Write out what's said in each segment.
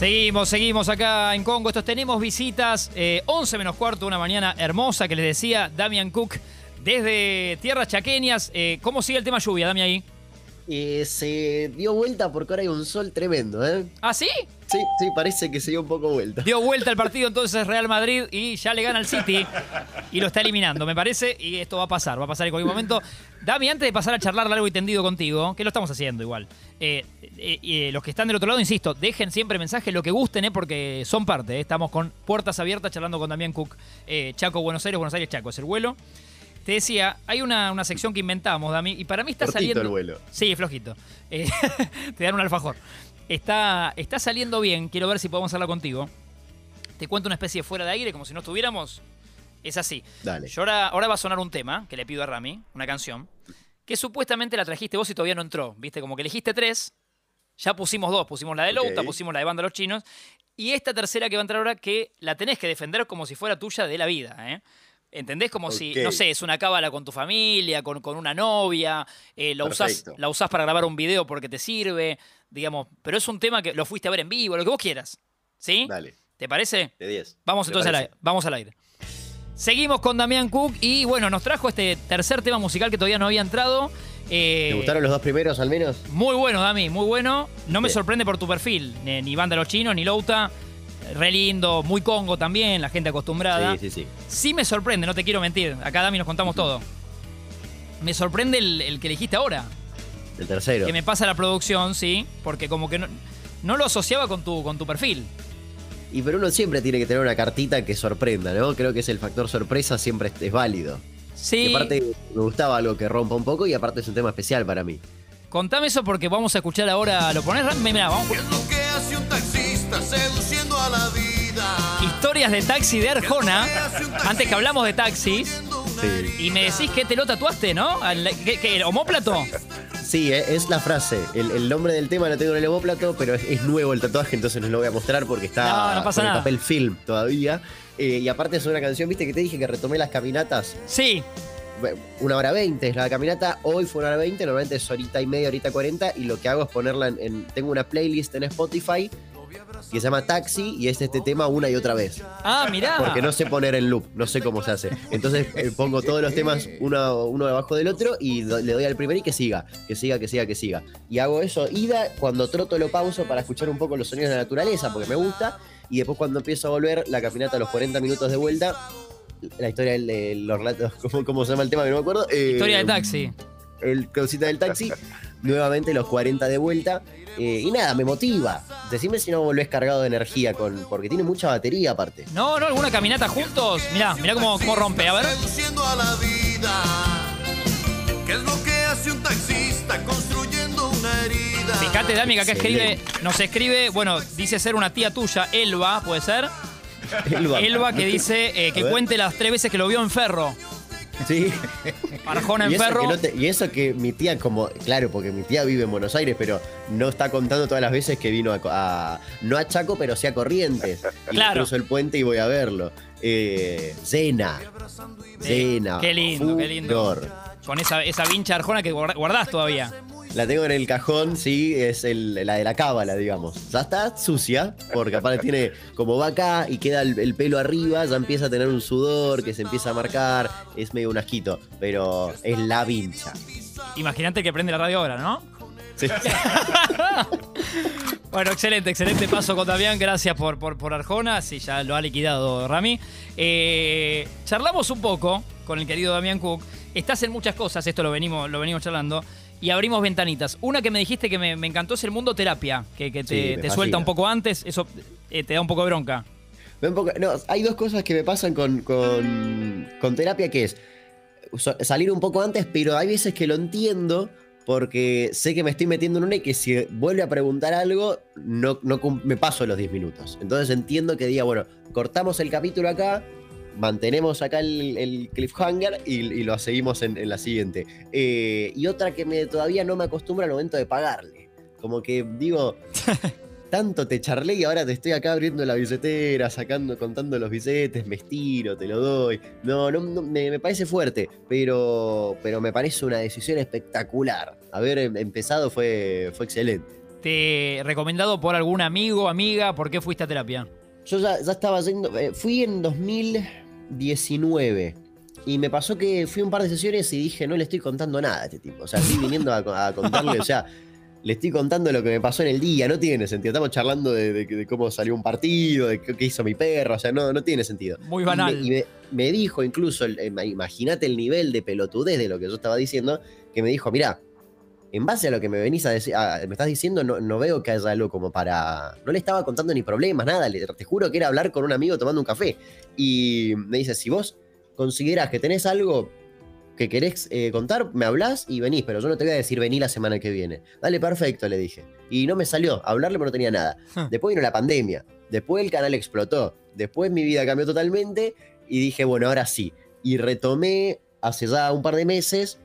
Seguimos, seguimos acá en Congo. Estos tenemos visitas. eh, 11 menos cuarto, una mañana hermosa que les decía Damian Cook desde tierras chaqueñas. Eh, ¿Cómo sigue el tema lluvia, Damian ahí? Eh, se dio vuelta porque ahora hay un sol tremendo, ¿eh? ¿Ah, sí? Sí, sí, parece que se dio un poco vuelta. Dio vuelta el partido entonces Real Madrid y ya le gana al City y lo está eliminando, me parece, y esto va a pasar, va a pasar en cualquier momento. Dami, antes de pasar a charlar largo y tendido contigo, que lo estamos haciendo igual, eh, eh, eh, los que están del otro lado, insisto, dejen siempre mensajes lo que gusten, eh, porque son parte, estamos con puertas abiertas charlando con Damián Cook, Chaco, Buenos Aires, Buenos Aires, Chaco, es el vuelo. Te decía, hay una, una sección que inventamos, Dami, y para mí está Cortito saliendo... el vuelo. Sí, flojito. Eh, te dan un alfajor. Está, está saliendo bien, quiero ver si podemos hacerla contigo. Te cuento una especie de fuera de aire, como si no estuviéramos. Es así. Dale. Yo ahora, ahora va a sonar un tema que le pido a Rami, una canción, que supuestamente la trajiste vos y todavía no entró. Viste, como que elegiste tres, ya pusimos dos, pusimos la de Louta, pusimos la de Banda Los Chinos, y esta tercera que va a entrar ahora que la tenés que defender como si fuera tuya de la vida, ¿eh? ¿Entendés? Como si, no sé, es una cábala con tu familia, con, con una novia, eh, la, usás, la usás para grabar un video porque te sirve, digamos, pero es un tema que lo fuiste a ver en vivo, lo que vos quieras. ¿Sí? Dale, ¿Te parece? de 10. Vamos ¿Te entonces al aire. Vamos al aire. Seguimos con Damián Cook y bueno, nos trajo este tercer tema musical que todavía no había entrado. Eh, ¿Te gustaron los dos primeros al menos? Muy bueno, Dami, muy bueno. No me sorprende por tu perfil, ni, ni Banda Los Chinos, ni Louta. Re lindo, muy congo también, la gente acostumbrada. Sí, sí, sí. Sí me sorprende, no te quiero mentir. Acá Dami nos contamos todo. Me sorprende el, el que elegiste ahora. El tercero. Que me pasa la producción, sí, porque como que no, no lo asociaba con tu, con tu perfil. Y pero uno siempre tiene que tener una cartita que sorprenda, ¿no? Creo que es el factor sorpresa, siempre es, es válido. Sí. Y aparte me gustaba algo que rompa un poco y aparte es un tema especial para mí. Contame eso porque vamos a escuchar ahora. ¿Lo ponés? Ram? Mirá, vamos. ¿Qué es lo que hace un taxista vida? Historias de taxi de Arjona. Antes que hablamos de taxis. Sí, Y me decís que te lo tatuaste, ¿no? ¿Qué, qué, el homóplato? sí eh, es la frase. El, el nombre del tema lo tengo en el homóplato, pero es, es nuevo el tatuaje, entonces no lo voy a mostrar porque está No, no pasa con el papel film todavía. Eh, y aparte es una canción, viste que te dije que retomé las caminatas. Sí. Una hora veinte es la caminata, hoy fue una hora veinte, normalmente es horita y media, horita cuarenta, y lo que hago es ponerla en, en- Tengo una playlist en Spotify que se llama Taxi y es este tema una y otra vez. Ah, mirá. Porque no sé poner en loop, no sé cómo se hace. Entonces eh, pongo todos los temas uno, uno debajo del otro y do- le doy al primero y que siga, que siga, que siga, que siga. Y hago eso, ida, cuando troto lo pauso para escuchar un poco los sonidos de la naturaleza, porque me gusta. Y después cuando empiezo a volver la caminata a los 40 minutos de vuelta, la historia de los relatos, ¿cómo, cómo se llama el tema que no me acuerdo? Eh, Historia de taxi. El cosita del taxi, nuevamente los 40 de vuelta. eh, y nada, me motiva. Decime si no volvés cargado de energía, con, porque tiene mucha batería aparte. No, no, alguna caminata juntos. Mirá, mirá cómo, cómo rompe. A ver. A la vida. ¿Qué es lo que hace un taxista construyendo una herida? Fíjate, Dami, que acá escribe, nos escribe, bueno, dice ser una tía tuya, Elba, ¿puede ser? Elba. Elba que dice eh, que cuente las tres veces que lo vio en Ferro. Sí. Arjona en y, eso Ferro. que no te- y eso que mi tía, como, claro, porque mi tía vive en Buenos Aires, pero no está contando todas las veces que vino a, a- no a Chaco, pero sí a Corrientes. Y Claro. cruzo el puente y voy a verlo. Eh, Zena. Zena. qué lindo, qué lindo. Con esa, esa vincha Arjona que guardás todavía. La tengo en el cajón, sí, es el- la de la cábala, digamos. Ya está sucia, porque aparte tiene, como va acá y queda el, el pelo arriba, ya empieza a tener un sudor que se empieza a marcar, es medio un asquito, pero es la vincha. Imagínate que prende la radio ahora, ¿no? Sí. Bueno, excelente, excelente paso con Damián. Gracias por, por, por Arjona. Sí, ya lo ha liquidado Rami. Eh, charlamos un poco con el querido Damián Cook. Estás en muchas cosas, esto lo venimos, lo venimos charlando. Y abrimos ventanitas. Una que me dijiste que me, me encantó es el mundo terapia, que, que te, Sí, suelta un poco antes. Eso eh, te da un poco de bronca. Ven un poco- no, hay dos cosas que me pasan con, con, con terapia, que es salir un poco antes, pero hay veces que lo entiendo porque sé que me estoy metiendo en una y que si vuelve a preguntar algo, no, no me paso los 10 minutos. Entonces entiendo que diga, bueno, cortamos el capítulo acá, mantenemos acá el, el cliffhanger y, y lo seguimos en, en la siguiente. Eh, y otra que me, todavía no me acostumbro al momento de pagarle. Como que digo, tanto te charlé y ahora te estoy acá abriendo la billetera, sacando, contando los billetes, me estiro, te lo doy. No, no, no, me, me parece fuerte, pero, pero me parece una decisión espectacular. Haber em- empezado fue, fue excelente. te recomendado por algún amigo, amiga, ¿por qué fuiste a terapia? Yo ya, ya estaba yendo, eh, fui en 2019 y me pasó que fui a un par de sesiones y dije, no le estoy contando nada a este tipo. O sea, estoy viniendo a, a contarle, o sea, le estoy contando lo que me pasó en el día, no tiene sentido. Estamos charlando de, de- de cómo salió un partido, de qué, hizo mi perro, o sea, no, no tiene sentido. Muy Y banal. me- Y me, me dijo incluso, imagínate el nivel de pelotudez de lo que yo estaba diciendo, que me dijo, mira, en base a lo que me venís a decir, a- me estás diciendo, no, no veo que haya algo como para. No le estaba contando ni problemas, nada. le- te juro que era hablar con un amigo tomando un café. Y me dice, si vos considerás que tenés algo que querés eh, contar, me hablás y venís, pero yo no te voy a decir vení la semana que viene. Dale, perfecto, le dije. Y no me salió, hablarle pero no tenía nada. Después vino la pandemia, después el canal explotó, después mi vida cambió totalmente y dije, bueno, ahora sí. Y retomé hace ya un par de meses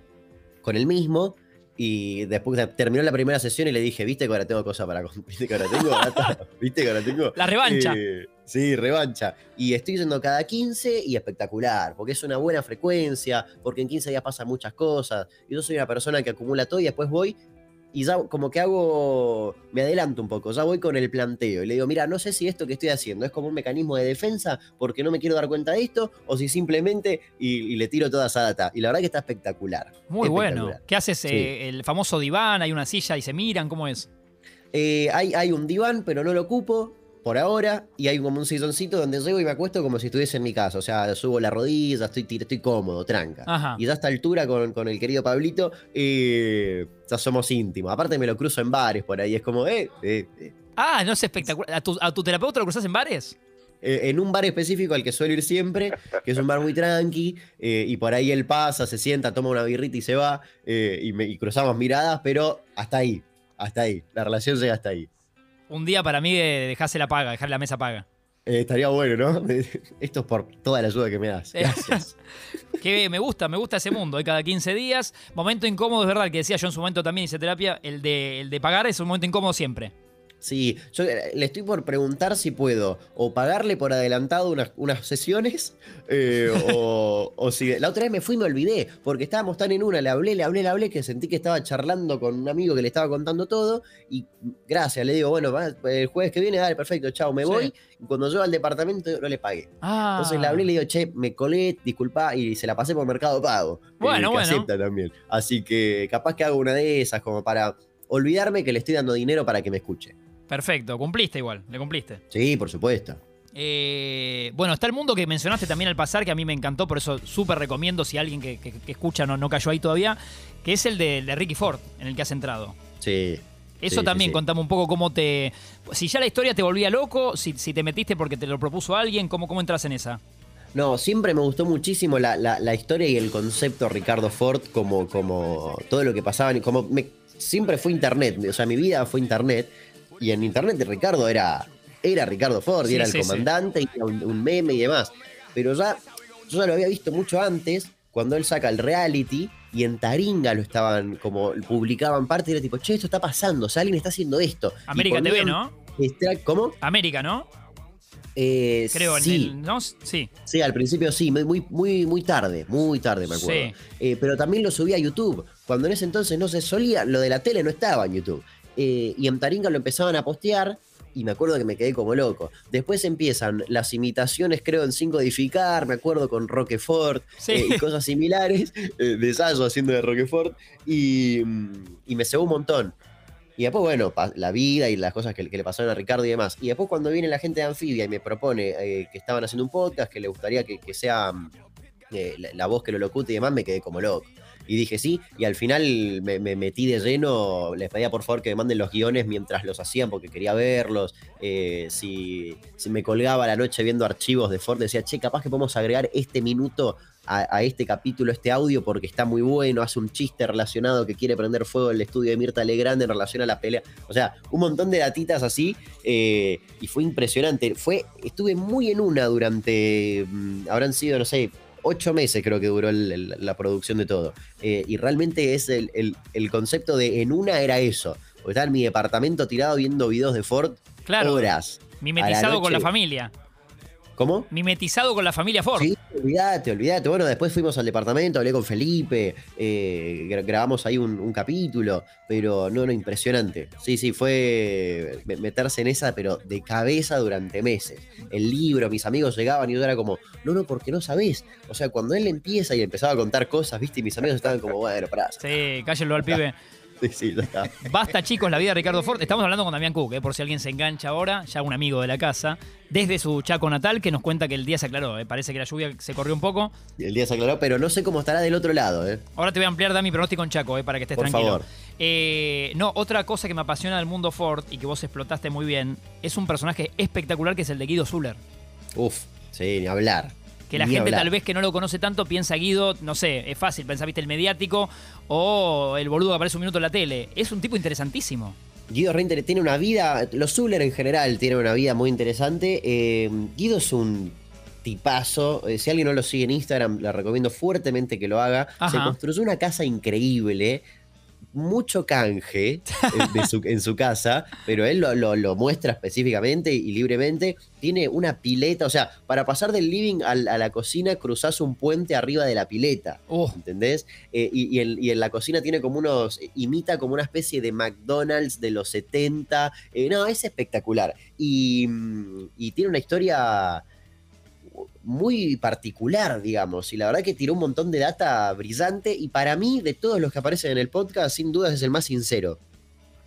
con el mismo. Y después de- terminó la primera sesión y le dije, viste que ahora tengo cosas para. ¿Viste que ahora tengo? ¿Viste que ahora tengo? La revancha. Eh, sí, revancha. Y estoy yendo cada 15 y espectacular, porque es una buena frecuencia, porque en 15 días pasan muchas cosas. Y yo soy una persona que acumula todo y después voy y ya como que hago, me adelanto un poco, ya voy con el planteo y le digo, mira, no sé si esto que estoy haciendo es como un mecanismo de defensa porque no me quiero dar cuenta de esto o si simplemente y, y le tiro toda esa data. Y la verdad que está espectacular. Muy bueno. ¿Qué haces? Sí. eh, el famoso diván, hay una silla y se miran, ¿cómo es? Eh, hay, hay un diván, pero no lo ocupo por ahora. Y hay como un silloncito donde llego y me acuesto como si estuviese en mi casa. O sea, subo la rodilla, estoy, estoy cómodo, tranca. Ajá. Y ya a esta altura con, con el querido Pablito, eh, ya somos íntimos. Aparte me lo cruzo en bares por ahí. Es como, eh, eh, eh. Ah, no es espectacular. ¿A tu, a tu terapeuta lo cruzas en bares? Eh, en un bar específico al que suelo ir siempre, que es un bar muy tranqui, eh, y por ahí él pasa, se sienta, toma una birrita y se va, eh, y, me- y cruzamos miradas, pero hasta ahí, hasta ahí. La relación llega hasta ahí. Un día para mí de dejarse la paga, dejar la mesa paga. Eh, estaría bueno, ¿no? Esto es por toda la ayuda que me das. Eh, Gracias. Que me gusta, me gusta ese mundo. Hay cada 15 días. Momento incómodo, es verdad, que decía yo en su momento también hice terapia. El de, el de pagar es un momento incómodo siempre. Sí, yo eh, le estoy por preguntar si puedo o pagarle por adelantado unas, unas sesiones eh, o, o si... La otra vez me fui y me olvidé porque estábamos tan en una, le hablé, le hablé, le hablé que sentí que estaba charlando con un amigo que le estaba contando todo y gracias, le digo, bueno, el jueves que viene, dale, perfecto, chao, me Sí. voy. Y cuando llego al departamento no le pagué. Ah. Entonces le hablé y le digo, che, me colé, disculpa, y se la pasé por Mercado Pago. eh, Bueno, que bueno. acepta también. Así que capaz que hago una de esas como para olvidarme que le estoy dando dinero para que me escuche. Perfecto, cumpliste igual, le cumpliste. Sí, por supuesto. Eh, bueno, está el mundo que mencionaste también al pasar, que a mí me encantó, por eso súper recomiendo si alguien que, que- que escucha no, no cayó ahí todavía, que es el de, Ricky Ford, en el que has entrado. Sí. Eso Sí, sí, también, sí. contame un poco cómo te... Si ya la historia te volvía loco, si, si te metiste porque te lo propuso alguien, ¿cómo, cómo entras en esa? No, siempre me gustó muchísimo la, la- la historia y el concepto Ricardo Ford como, como todo lo que pasaba. Como me- siempre fue internet, o sea, mi vida fue internet. Y en internet Ricardo era, era Ricardo Ford, y era el sí, sí. comandante, y era un, un meme y demás. Pero ya, yo ya lo había visto mucho antes, cuando él saca el reality, y en Taringa lo estaban, como publicaban parte, y era tipo, che, esto está pasando, o sea, alguien está haciendo esto. América TV, ¿no? extra- ¿Cómo? América, ¿no? Eh, Creo, en sí. el- ¿no? Sí. Sí, al principio sí, muy, muy, muy, muy tarde, muy tarde me acuerdo. Sí. Eh, pero también lo subí a YouTube, cuando en ese entonces no se solía, lo de la tele no estaba en YouTube. Eh, y en Taringa lo empezaban a postear y me acuerdo que me quedé como loco. Después empiezan las imitaciones, creo, en Sin Codificar, me acuerdo con Roquefort Sí. eh, y cosas similares, eh, de Sayo haciendo de Roquefort, y, mm, y me cebó un montón. Y después, bueno, la vida y las cosas que, que le pasaron a Ricardo y demás. Y después cuando viene la gente de Anfibia y me propone eh, que estaban haciendo un podcast, que le gustaría que, que sea mm, eh, la, la voz que lo locute y demás, me quedé como loco. Y dije sí, y al final me, me metí de lleno, les pedía por favor que me manden los guiones mientras los hacían porque quería verlos. Eh, si, me colgaba la noche viendo archivos de Ford, decía, che, capaz que podemos agregar este minuto a, a este capítulo, este audio, porque está muy bueno, hace un chiste relacionado que quiere prender fuego el estudio de Mirta Legrand en relación a la pelea. O sea, un montón de datitas así, eh, y fue impresionante. Fue, estuve muy en una durante, mm, habrán sido, no sé, ocho meses creo que duró el- el- la producción de todo. Eh, y realmente es el, el- concepto de en una era eso. Porque estaba en mi departamento tirado viendo videos de Ford Claro. horas. Mimetizado con la familia. ¿Cómo? Mimetizado con la familia Ford. Sí, olvídate, olvídate. Bueno, después fuimos al departamento, hablé con Felipe, eh, gra- grabamos ahí un, un capítulo, pero no, no, impresionante. Sí, sí, fue me- meterse en esa, pero de cabeza durante meses. El libro, mis amigos llegaban y yo era como, no, no, porque no sabés. O sea, cuando él empieza y empezaba a contar cosas, viste, y mis amigos estaban como, bueno, pará. Sí, cállenlo al pibe. Sí, sí, ya está. Basta, chicos, la vida de Ricardo Ford. Estamos hablando con Damián Cook, eh, por si alguien se engancha ahora, ya un amigo de la casa, desde su Chaco natal, que nos cuenta que el día se aclaró. eh. Parece que la lluvia se corrió un poco. El día se aclaró, pero no sé cómo estará del otro lado, ¿eh? Ahora te voy a ampliar, Dami, pronóstico en Chaco, para que estés Por tranquilo. favor. No, otra cosa que me apasiona del mundo Ford y que vos explotaste muy bien, es un personaje espectacular que es el de Guido Zuller. Uf, sí, ni hablar. Que la Ni gente hablar. tal vez que no lo conoce tanto piensa Guido, no sé, es fácil, pensar, viste, el mediático o el boludo que aparece un minuto en la tele. Es un tipo interesantísimo. Guido Reinter tiene una vida, los Zuller en general tienen una vida muy interesante. Eh, Guido es un tipazo. eh, si alguien no lo sigue en Instagram, le recomiendo fuertemente que lo haga. Se construyó una casa increíble. Mucho canje eh, su- en su casa, pero él lo, lo- lo muestra específicamente y libremente. Tiene una pileta, o sea, para pasar del living a la cocina cruzás un puente arriba de la pileta. Uh, ¿Entendés? Eh, y, y en, y en la cocina tiene como unos. imita como una especie de McDonald's de los 70. Eh, no, es espectacular. Y, mm, y tiene una historia muy particular, digamos. Y la verdad que tiró un montón de data brillante. Y para mí, de todos los que aparecen en el podcast, sin dudas es el más sincero.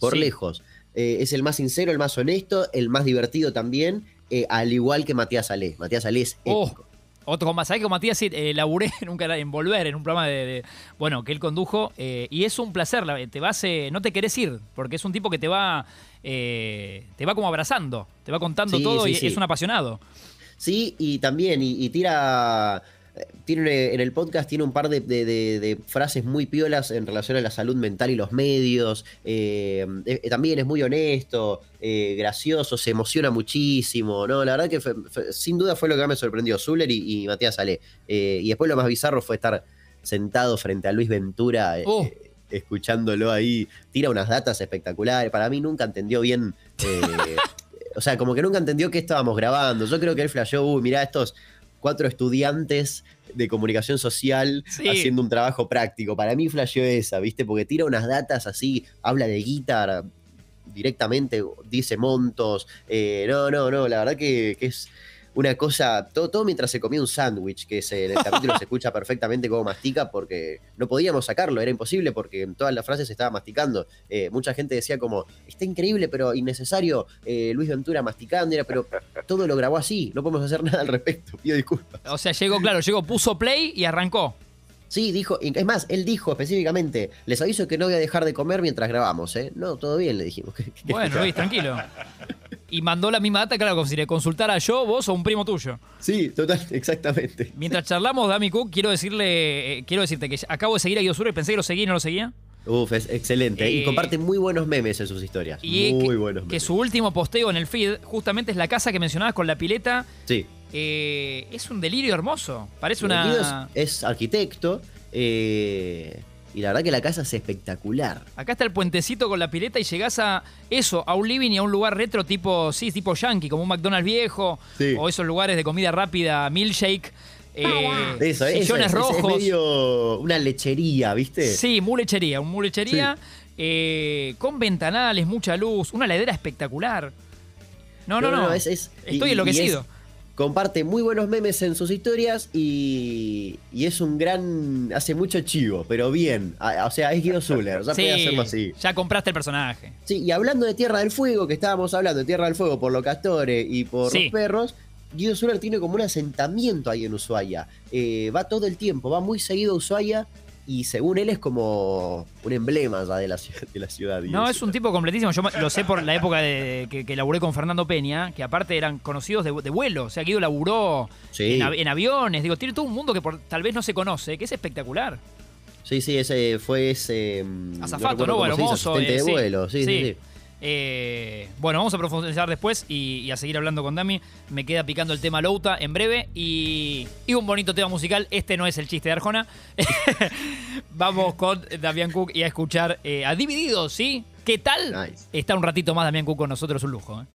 Por Sí. lejos. Eh, es el más sincero, el más honesto, el más divertido también. eh, al igual que Matías Ale. Matías Ale es Oh. Otro con más. ¿Sabés que con Matías eh, laburé en, un canal- en Volver, en un programa de, de- bueno, que él condujo? eh, y es un placer. la- Te vas, eh, no te querés ir, porque es un tipo que te va, te va como abrazando, te va contando Sí, todo sí, y sí. es un apasionado. Sí, y también, y, y tira. eh, Tiene, en el podcast tiene un par de, de- de- de frases muy piolas en relación a la salud mental y los medios. eh, eh, también es muy honesto, eh, gracioso, se emociona muchísimo. ¿no? La verdad que fue- fue- sin duda fue lo que más me sorprendió, Zuller y, y Matías Salé. Eh, y después lo más bizarro fue estar sentado frente a Luis Ventura. eh, Oh. eh, escuchándolo ahí, tira unas datas espectaculares. Para mí nunca entendió bien eh, o sea, como que nunca entendió qué estábamos grabando. Yo creo que él flasheó, uy, mirá estos cuatro estudiantes de comunicación social Sí. haciendo un trabajo práctico. Para mí flasheó esa, ¿viste? Porque tira unas datas así, habla de guitarra directamente, dice montos. eh, no, no, no, la verdad que, que es una cosa, todo, todo mientras se comía un sándwich, que se, en el capítulo se escucha perfectamente cómo mastica, porque no podíamos sacarlo, era imposible, porque en todas las frases se estaba masticando. Eh, mucha gente decía como, está increíble, pero innecesario, eh, Luis Ventura masticando, era, pero todo lo grabó así, no podemos hacer nada al respecto, pido disculpas. O sea, llegó, claro, llegó, puso play y arrancó. Sí, dijo, es más, él dijo específicamente, les aviso que no voy a dejar de comer mientras grabamos, ¿eh? No, todo bien, le dijimos. Bueno, Luis, tranquilo. Y mandó la misma data, claro, como si le consultara yo, vos o un primo tuyo. Sí, total, exactamente. Mientras charlamos, Dami Cook, quiero decirle, eh, quiero decirte que acabo de seguir a Guido Sur y pensé que lo seguía y no lo seguía. Uf, es excelente. Eh, y comparte muy buenos memes en sus historias. Y muy que, buenos que memes. su último posteo en el feed justamente es la casa que mencionabas con la pileta. Sí. Eh, es un delirio hermoso. Parece una. es, es arquitecto. eh, y la verdad que la casa es espectacular. Acá está el puentecito con la pileta y llegás a eso, a un living y a un lugar retro tipo, sí, tipo yankee, como un McDonald's viejo, Sí. o esos lugares de comida rápida, milkshake, eh, Eso, eso sillones es, rojos. medio una lechería, ¿viste? Sí, mulechería, un mulechería eh, con ventanales, mucha luz, una ladera espectacular. No, no, no. es- es- Estoy y- y enloquecido. es- comparte muy buenos memes en sus historias y, y es un gran. Hace mucho chivo, pero bien. O sea, es Guido Zuller, ya puede hacerlo así. ya compraste el personaje. Sí, y hablando de Tierra del Fuego, que estábamos hablando de Tierra del Fuego por los castores y por Sí. los perros, Guido Zuller tiene como un asentamiento ahí en Ushuaia. Eh, va todo el tiempo, va muy seguido a Ushuaia y según él es como un emblema ya de la, ciudad- de la ciudad. No, es un tipo completísimo. Yo lo sé por la época de, que, que laburé con Fernando Peña, que aparte eran conocidos de, de vuelo. O sea, Guido laburó Sí. en, av- en aviones. Digo, tiene todo un mundo que por- tal vez no se conoce, que es espectacular. Sí, sí, ese fue ese. mm, Azafato, ¿no? mozo. asistente eh, de sí. vuelo, sí, sí, sí. Eh, bueno, vamos a profundizar después y, y a seguir hablando con Dami. Me queda picando el tema Louta en breve y, y un bonito tema musical. Este no es el chiste de Arjona. vamos con Damián Cook y a escuchar eh, a Divididos, ¿sí? ¿Qué tal? Nice. Está un ratito más Damián Cook con nosotros, un lujo. ¿eh?